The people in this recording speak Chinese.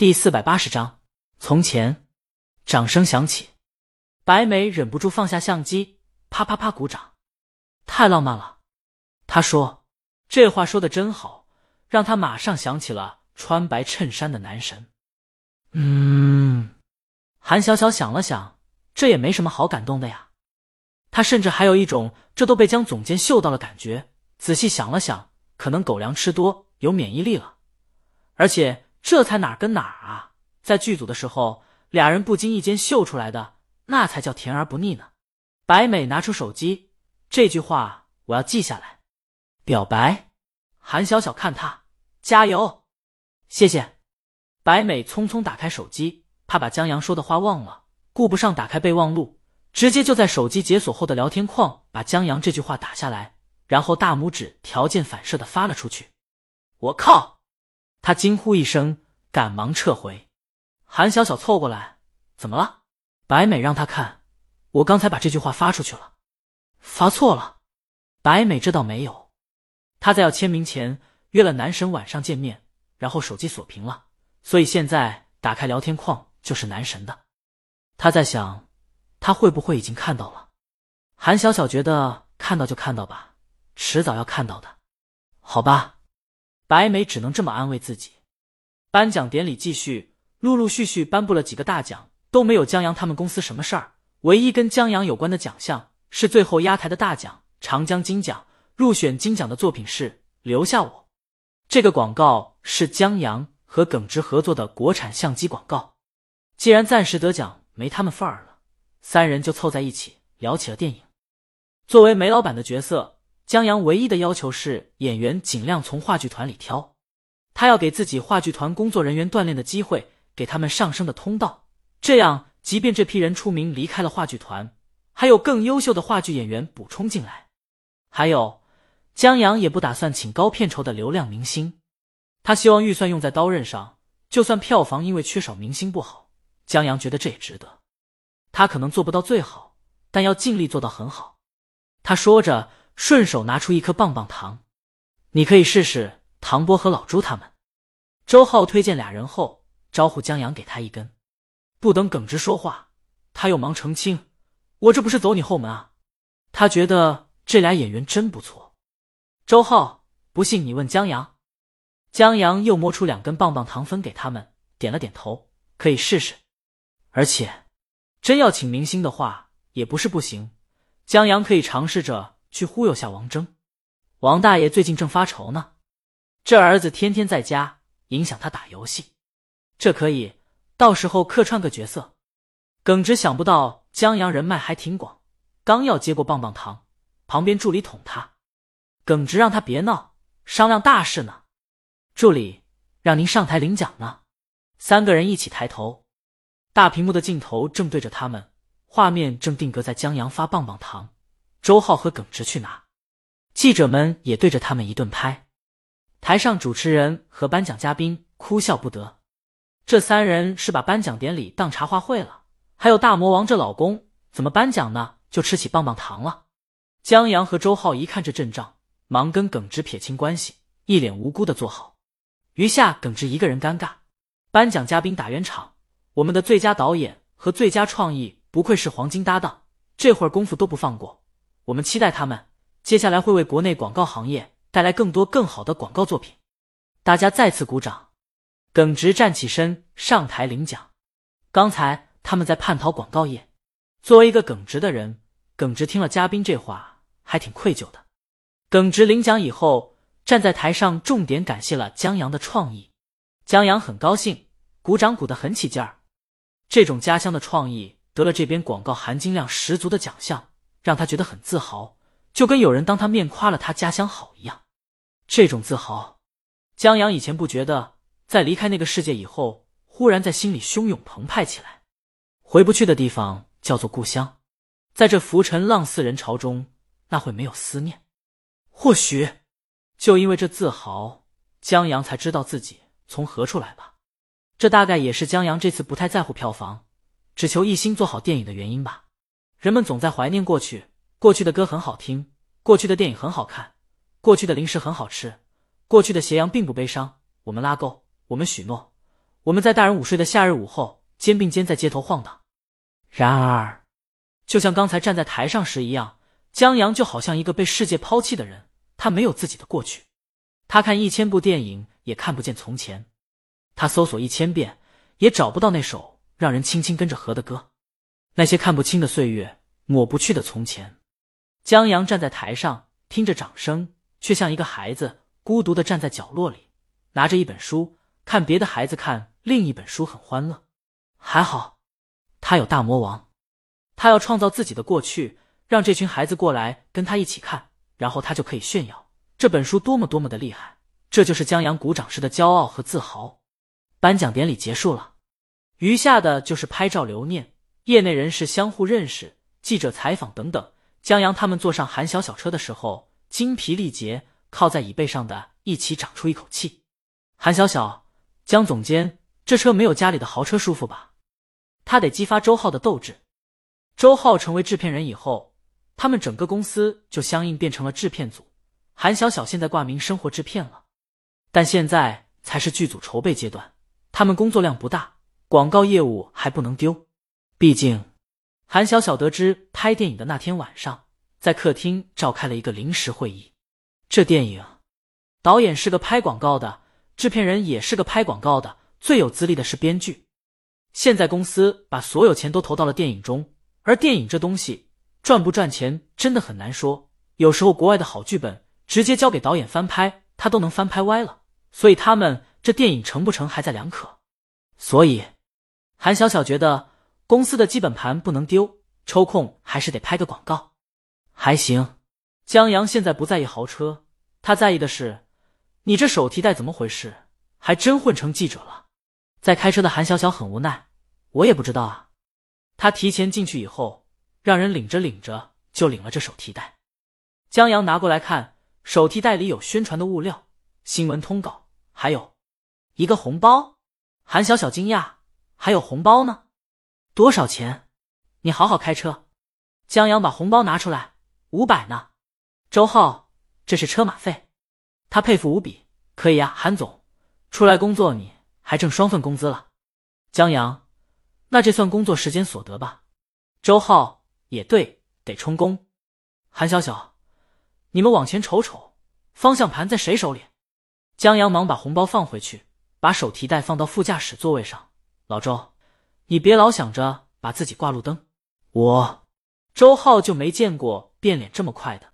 第四百八十章，从前，掌声响起，白美忍不住放下相机，啪啪啪鼓掌，太浪漫了。他说：“这话说的真好，让他马上想起了穿白衬衫的男神。”嗯，韩小小想了想，这也没什么好感动的呀。他甚至还有一种这都被江总监嗅到了感觉。仔细想了想，可能狗粮吃多有免疫力了，而且。这才哪儿跟哪儿啊！在剧组的时候，俩人不经意间秀出来的，那才叫甜而不腻呢。白美拿出手机，这句话我要记下来。表白，韩小小看他，加油，谢谢。白美匆匆打开手机，怕把江阳说的话忘了，顾不上打开备忘录，直接就在手机解锁后的聊天框把江阳这句话打下来，然后大拇指条件反射的发了出去。我靠！他惊呼一声，赶忙撤回。韩小小凑过来：“怎么了？”白美让他看，我刚才把这句话发出去了，发错了。白美这倒没有，他在要签名前约了男神晚上见面，然后手机锁屏了，所以现在打开聊天框就是男神的。他在想，他会不会已经看到了？韩小小觉得看到就看到吧，迟早要看到的，好吧。白眉只能这么安慰自己。颁奖典礼继续，陆陆续续颁布了几个大奖，都没有江阳他们公司什么事儿。唯一跟江阳有关的奖项是最后压台的大奖——长江金奖。入选金奖的作品是《留下我》。这个广告是江阳和耿直合作的国产相机广告。既然暂时得奖没他们份儿了，三人就凑在一起聊起了电影。作为煤老板的角色。江阳唯一的要求是演员尽量从话剧团里挑，他要给自己话剧团工作人员锻炼的机会，给他们上升的通道，这样即便这批人出名离开了话剧团，还有更优秀的话剧演员补充进来。还有，江阳也不打算请高片酬的流量明星，他希望预算用在刀刃上，就算票房因为缺少明星不好，江阳觉得这也值得。他可能做不到最好，但要尽力做到很好。他说着。顺手拿出一颗棒棒糖，你可以试试唐波和老朱他们。周浩推荐俩人后，招呼江阳给他一根。不等耿直说话，他又忙澄清：“我这不是走你后门啊。”他觉得这俩演员真不错。周浩，不信你问江阳。江阳又摸出两根棒棒糖分给他们，点了点头，可以试试。而且，真要请明星的话，也不是不行。江阳可以尝试着。去忽悠下王峥，王大爷最近正发愁呢，这儿子天天在家，影响他打游戏，这可以到时候客串个角色。耿直想不到江阳人脉还挺广，刚要接过棒棒糖，旁边助理捅他，耿直让他别闹，商量大事呢。助理让您上台领奖呢。三个人一起抬头，大屏幕的镜头正对着他们，画面正定格在江阳发棒棒糖。周浩和耿直去拿，记者们也对着他们一顿拍。台上主持人和颁奖嘉宾哭笑不得，这三人是把颁奖典礼当茶话会了。还有大魔王这老公，怎么颁奖呢？就吃起棒棒糖了。江阳和周浩一看这阵仗，忙跟耿直撇清关系，一脸无辜的坐好。余下耿直一个人尴尬。颁奖嘉宾打圆场：我们的最佳导演和最佳创意不愧是黄金搭档，这会儿功夫都不放过。我们期待他们接下来会为国内广告行业带来更多更好的广告作品。大家再次鼓掌。耿直站起身上台领奖。刚才他们在叛逃广告业。作为一个耿直的人，耿直听了嘉宾这话还挺愧疚的。耿直领奖以后，站在台上重点感谢了江阳的创意。江阳很高兴，鼓掌鼓得很起劲儿。这种家乡的创意得了这边广告含金量十足的奖项。让他觉得很自豪，就跟有人当他面夸了他家乡好一样。这种自豪，江阳以前不觉得，在离开那个世界以后，忽然在心里汹涌澎湃起来。回不去的地方叫做故乡，在这浮沉浪似人潮中，那会没有思念。或许，就因为这自豪，江阳才知道自己从何处来吧。这大概也是江阳这次不太在乎票房，只求一心做好电影的原因吧。人们总在怀念过去，过去的歌很好听，过去的电影很好看，过去的零食很好吃，过去的斜阳并不悲伤。我们拉钩，我们许诺，我们在大人午睡的夏日午后，肩并肩在街头晃荡。然而，就像刚才站在台上时一样，江阳就好像一个被世界抛弃的人，他没有自己的过去。他看一千部电影，也看不见从前；他搜索一千遍，也找不到那首让人轻轻跟着和的歌。那些看不清的岁月，抹不去的从前。江阳站在台上，听着掌声，却像一个孩子，孤独的站在角落里，拿着一本书，看别的孩子看另一本书，很欢乐。还好，他有大魔王，他要创造自己的过去，让这群孩子过来跟他一起看，然后他就可以炫耀。这本书多么多么的厉害，这就是江阳鼓掌时的骄傲和自豪。颁奖典礼结束了，余下的就是拍照留念，业内人士相互认识，记者采访等等。江阳他们坐上韩小小车的时候，精疲力竭，靠在椅背上的一起长出一口气。韩小小，江总监，这车没有家里的豪车舒服吧？他得激发周浩的斗志。周浩成为制片人以后，他们整个公司就相应变成了制片组。韩小小现在挂名生活制片了，但现在才是剧组筹备阶段，他们工作量不大，广告业务还不能丢。毕竟，韩小小得知拍电影的那天晚上，在客厅召开了一个临时会议。这电影导演是个拍广告的，制片人也是个拍广告的，最有资历的是编剧。现在公司把所有钱都投到了电影中，而电影这东西赚不赚钱真的很难说，有时候国外的好剧本。直接交给导演翻拍，他都能翻拍歪了，所以他们这电影成不成还在两可。所以，韩小小觉得公司的基本盘不能丢，抽空还是得拍个广告。还行，江阳现在不在意豪车，他在意的是你这手提袋怎么回事，还真混成记者了。在开车的韩小小很无奈，我也不知道啊。他提前进去以后，让人领着领着就领了这手提袋。江阳拿过来看。手提袋里有宣传的物料、新闻通稿，还有一个红包。韩小小惊讶：“还有红包呢？多少钱？你好好开车。”江阳把红包拿出来：“五百呢。”周浩：“这是车马费。”他佩服无比：“可以呀，韩总，出来工作你还挣双份工资了。”江阳：“那这算工作时间所得吧？”周浩：“也对，得充公。”韩小小。你们往前瞅瞅，方向盘在谁手里？江阳忙把红包放回去，把手提袋放到副驾驶座位上。老周，你别老想着把自己挂路灯。我周浩就没见过变脸这么快的。